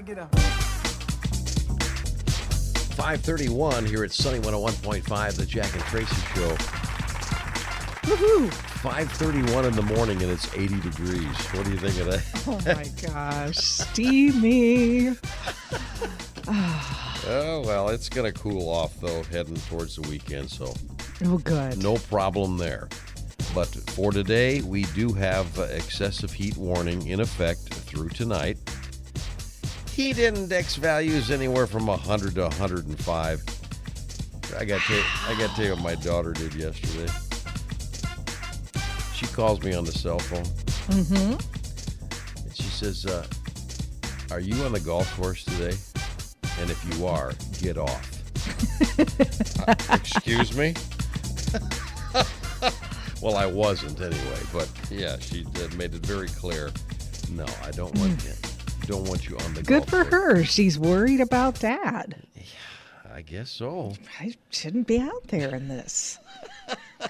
Gotta get up. 531 here at Sunny 101.5, the Jack and Tracy Show. Woohoo! 531 in the morning and it's 80 degrees. What do you think of that? Oh my gosh, steamy. Oh, well, it's going to cool off, though, heading towards the weekend, so Oh, good. no problem there. But for today, we do have uh, excessive heat warning in effect through tonight. Heat index values anywhere from 100 to 105. I got to I got to tell you what my daughter did yesterday. She calls me on the cell phone. Mm-hmm. And she says, uh, "Are you on the golf course today? And if you are, get off." Uh, excuse me. Well, I wasn't anyway, but yeah, she made it very clear. No, I don't want you. Don't want you on the. Good for course." her. She's worried about dad. Yeah, I guess so. I shouldn't be out there in this.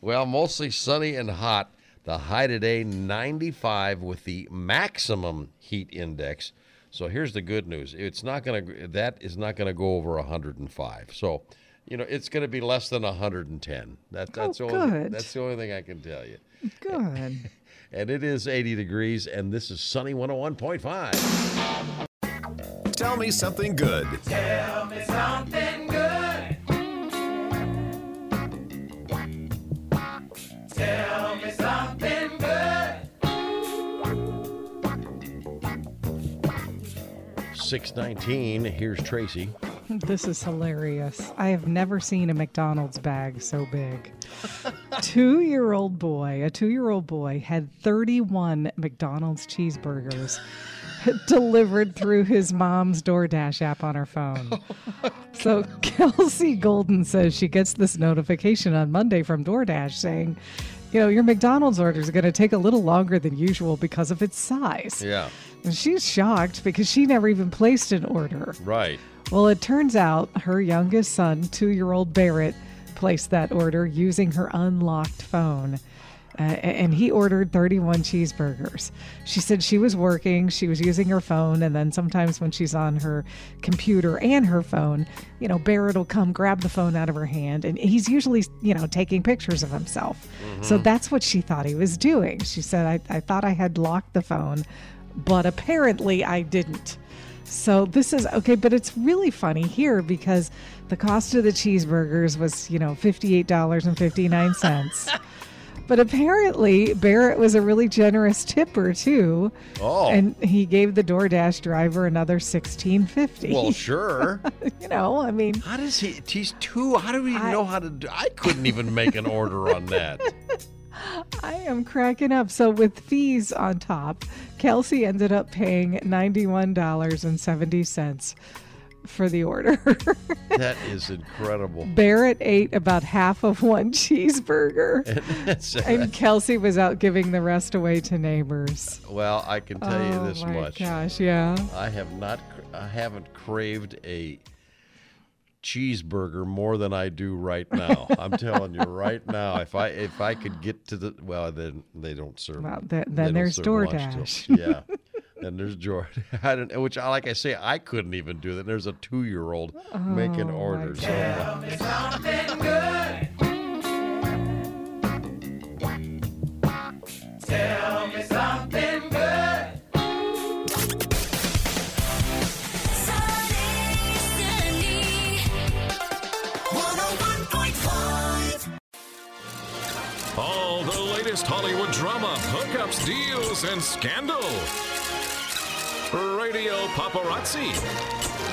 Well, mostly sunny and hot. The high today 95 with the maximum heat index. So here's the good news. It's not going to that is not going to go over 105. So, you know, it's going to be less than 110. That that's Oh, only, that's the only thing I can tell you. Good. And it is 80 degrees and this is sunny 101.5. Tell me something good. Tell me something good. Six nineteen. Here's Tracy. This is hilarious. I have never seen a McDonald's bag so big. two year old boy, a two year old boy, had 31 McDonald's cheeseburgers delivered through his mom's DoorDash app on her phone. Oh so Kelsey Golden says she gets this notification on Monday from DoorDash saying, you know, your McDonald's order is going to take a little longer than usual because of its size. Yeah, And she's shocked because she never even placed an order. right. Well, it turns out her youngest son, two year old Barrett, placed that order using her unlocked phone. Uh, and he ordered 31 cheeseburgers. She said she was working, she was using her phone, and then sometimes when she's on her computer and her phone, you know, Barrett will come grab the phone out of her hand, and he's usually, you know, taking pictures of himself. So that's what she thought he was doing. She said, I, I thought I had locked the phone, but apparently I didn't. So this is okay, but it's really funny here because the cost of the cheeseburgers was, you know, $58.59. but apparently Barrett was a really generous tipper too. Oh. And he gave the DoorDash driver another 16.50. Well, sure. you know, I mean, How does he? He's two. How do we I- know how to do? I couldn't even make an order on that. I am cracking up. So with fees on top, Kelsey ended up paying $91.70 for the order. That is incredible. Barrett ate about half of one cheeseburger. And Kelsey was out giving the rest away to neighbors. well, I can tell you oh this my much: gosh, yeah. I have not, I haven't craved a cheeseburger more than I do right now. I'm telling you right now, if I if I could get to the well, then they don't serve. Well, th- they then there's serve DoorDash. yeah. and there's George. I don't, which, I like I say, I couldn't even do that. There's a two-year-old oh making Oh, my orders. Latest Hollywood drama, hookups, deals, and scandal. Radio Paparazzi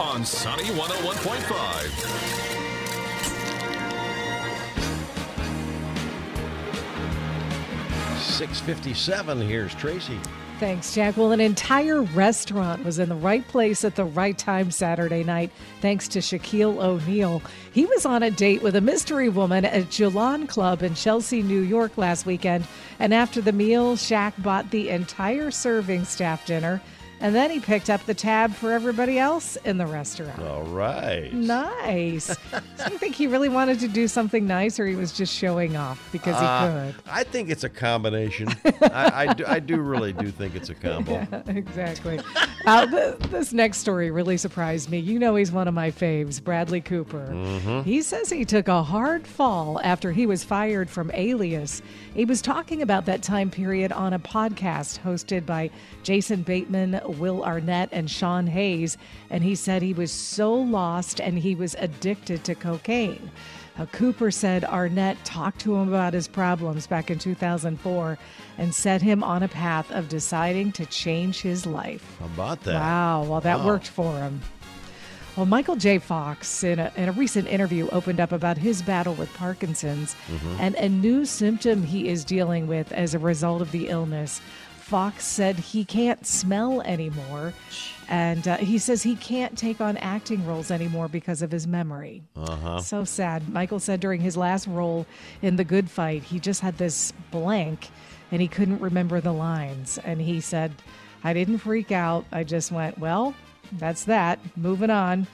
on Sunny 101.5. Six fifty-seven. Here's Tracy. Thanks, Jack. Well, an entire restaurant was in the right place at the right time Saturday night, thanks to Shaquille O'Neal. He was on a date with a mystery woman at Julan Club in Chelsea, New York last weekend. And after the meal, Shaq bought the entire serving staff dinner And then he picked up the tab for everybody else in the restaurant. All right. Nice. so you think he really wanted to do something nice or he was just showing off because he Uh, could? I think it's a combination. I, I, do, I do really do think it's a combo. Yeah, exactly. uh, th- this next story really surprised me. You know, he's one of my faves, Bradley Cooper. Mm-hmm. He says he took a hard fall after he was fired from Alias. He was talking about that time period on a podcast hosted by Jason Bateman, Will Arnett, and Sean Hayes. And he said he was so lost and he was addicted to cocaine. Uh, Cooper said Arnett talked to him about his problems back in 2004 and set him on a path of deciding to change his life. How about that? Wow, well, that Wow. worked for him. Well, Michael J. Fox, in a, in a recent interview, opened up about his battle with Parkinson's and a new symptom he is dealing with as a result of the illness. Fox said he can't smell anymore, and uh, he says he can't take on acting roles anymore because of his memory. Uh-huh. So sad. Michael said during his last role in The Good Fight, he just had this blank and he couldn't remember the lines. And he said, I didn't freak out. I just went, well, that's that. Moving on.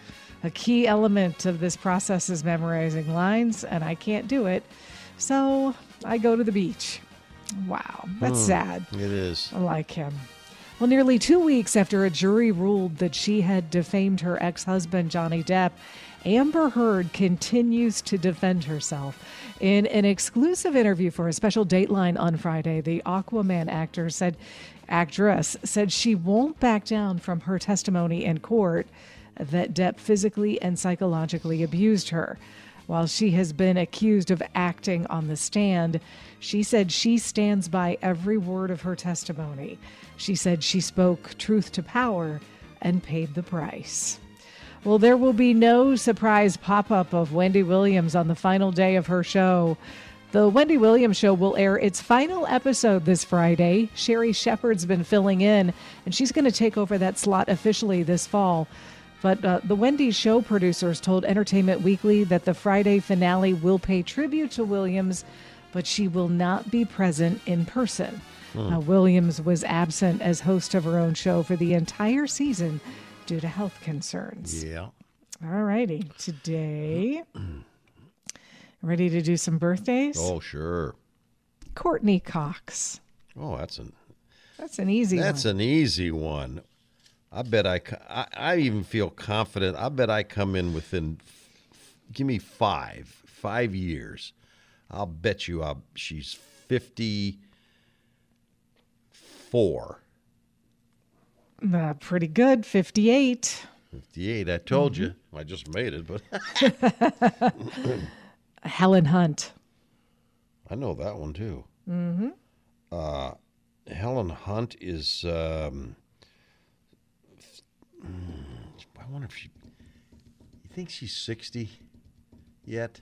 A key element of this process is memorizing lines, and I can't do it. So I go to the beach. Wow, that's hmm. sad. It is. I like him. Well, nearly two weeks after a jury ruled that she had defamed her ex husband, Johnny Depp, Amber Heard continues to defend herself. In an exclusive interview for a special Dateline on Friday, the Aquaman actor said, actress said she won't back down from her testimony in court that Depp physically and psychologically abused her. While she has been accused of acting on the stand, she said she stands by every word of her testimony. She said she spoke truth to power and paid the price. Well, there will be no surprise pop up of Wendy Williams on the final day of her show. The Wendy Williams show will air its final episode this Friday. Sherri Shepherd's been filling in, and she's going to take over that slot officially this fall. But uh, the Wendy show producers told Entertainment Weekly that the Friday finale will pay tribute to Williams, but she will not be present in person. Uh, Williams was absent as host of her own show for the entire season due to health concerns. Yeah. All righty. Today, ready to do some birthdays? Oh, sure. Courteney Cox. Oh, that's an That's an easy one. that's one. an easy one. I bet I, I I even feel confident. I bet I come in within. Give me five five years. I'll bet you. I'll, she's fifty four. Uh, pretty good. 58. 58. I told Mm-hmm. you. I just made it, but Helen Hunt. I know that one too. Mm-hmm. Uh, Helen Hunt is. Um, I wonder if she. You think she's sixty yet?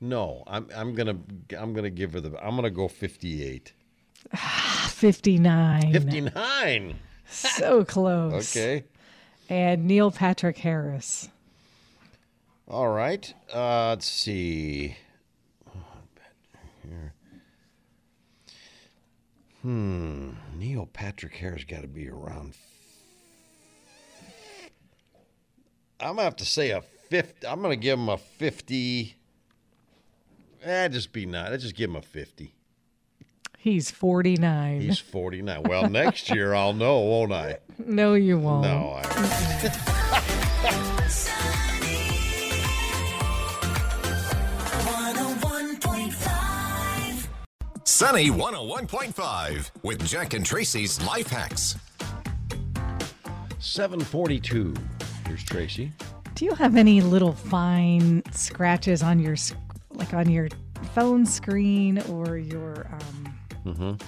No, I'm. I'm gonna. I'm gonna give her the. I'm gonna go fifty-eight. 59. Fifty-nine. So close. Okay. And Neil Patrick Harris. All right. Uh, let's see. Here. Hmm. Neil Patrick Harris got to be around. I'm gonna have to say a fifty. I'm gonna give him a fifty. Eh, just be not. Let's just give him a fifty. He's 49. He's 49. Well, next year I'll know, won't I? no, you won't. No, I. Sunny 101.5 with Jack and Tracy's Life Hacks. 742. Here's Tracy. Do you have any little fine scratches on your, like on your phone screen or your um,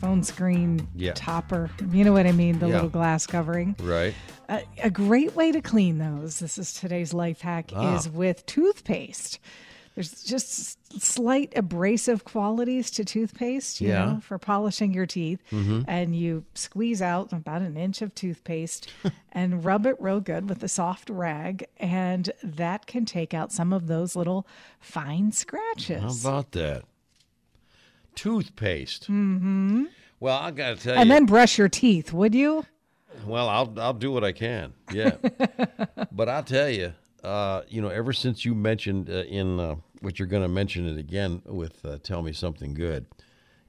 phone screen Mm-hmm. Yeah. topper? You know what I mean? The Yeah. little glass covering. Right. A, a great way to clean those, this is today's life hack, Ah. is with toothpaste. There's just slight abrasive qualities to toothpaste, you Yeah. Mm-hmm. know, for polishing your teeth. And you squeeze out about an inch of toothpaste and rub it real good with a soft rag. And that can take out some of those little fine scratches. How about that? Toothpaste. Mm-hmm. Well, I got to tell and you. And then brush your teeth, would you? Well, I'll I'll do what I can. Yeah, but I'll tell you, uh, you know, ever since you mentioned uh, in uh, what you're going to mention it again with uh, "Tell Me Something Good,"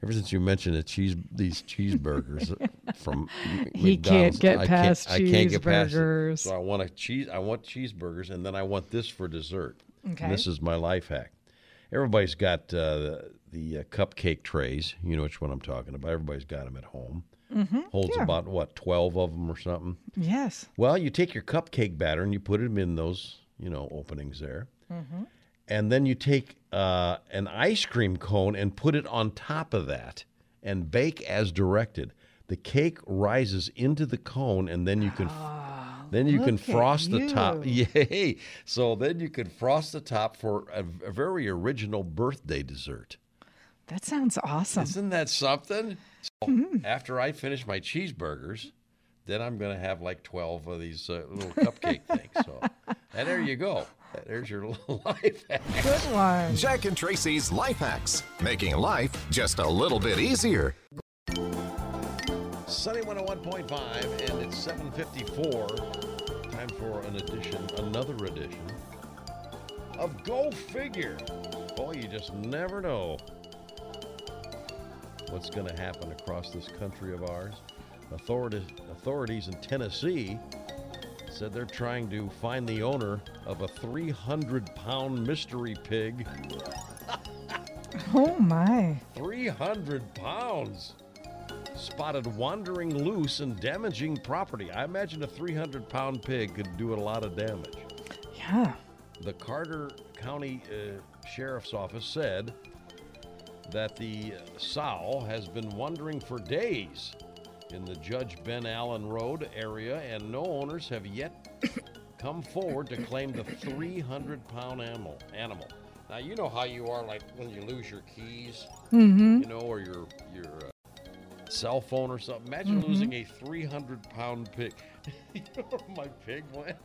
ever since you mentioned the cheese these cheeseburgers from He can't get I past I can't get past it. cheeseburgers. So I want a cheese. I want cheeseburgers, and then I want this for dessert. Okay. And this is my life hack. Everybody's got uh, the, the uh, cupcake trays. You know which one I'm talking about. Everybody's got them at home. Mm-hmm, Holds yeah. about what twelve of them or something. Yes. Well, you take your cupcake batter and you put them in those, you know, openings there. And then you take uh, an ice cream cone and put it on top of that and bake as directed. The cake rises into the cone and then you can then you can frost the top. Yay. So then you can frost the top for a, a very original birthday dessert. That sounds awesome. Isn't that something? So Mm-hmm. after I finish my cheeseburgers, then I'm going to have like 12 of these uh, little cupcake things. So, and there you go. There's your little life hack. Good one. Jack and Tracy's Life Hacks, making life just a little bit easier. Sunny 101.5, and it's 754. Time for an edition, another edition of Go Figure. Boy, you just never know what's going to happen across this country of ours. Authorities, authorities in Tennessee said they're trying to find the owner of a 300 pound mystery pig. Oh my. 300 pounds spotted wandering loose and damaging property. I imagine a 300 pound pig could do a lot of damage. Yeah. The Carter County uh, Sheriff's Office said that the sow has been wandering for days in the Judge Ben Allen Road area, and no owners have yet come forward to claim the 300 pound animal. Animal. Now you know how you are, like when you lose your keys, you know, or your your uh, cell phone or something. Imagine losing a 300 pound pig. you know where my pig went?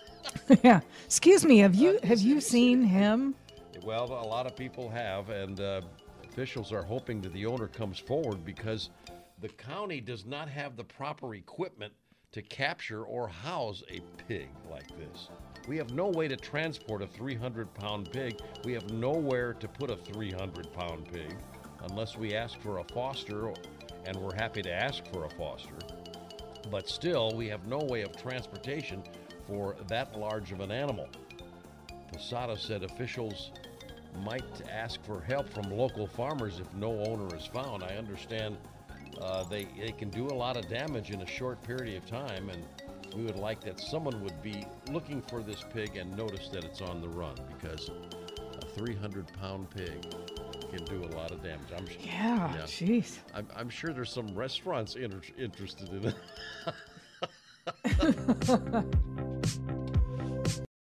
yeah. Excuse me. Have you have you seen him? Well, a lot of people have, and uh, officials are hoping that the owner comes forward because the county does not have the proper equipment to capture or house a pig like this. We have no way to transport a 300 pound pig. We have nowhere to put a 300 pound pig unless we ask for a foster, and we're happy to ask for a foster. But still, we have no way of transportation for that large of an animal. Posada said officials might ask for help from local farmers if no owner is found. I understand uh, they, they can do a lot of damage in a short period of time, and we would like that someone would be looking for this pig and notice that it's on the run because a 300 pound pig can do a lot of damage. I'm, s- Yeah. Yeah. Jeez. I'm, I'm sure there's some restaurants inter- interested in it.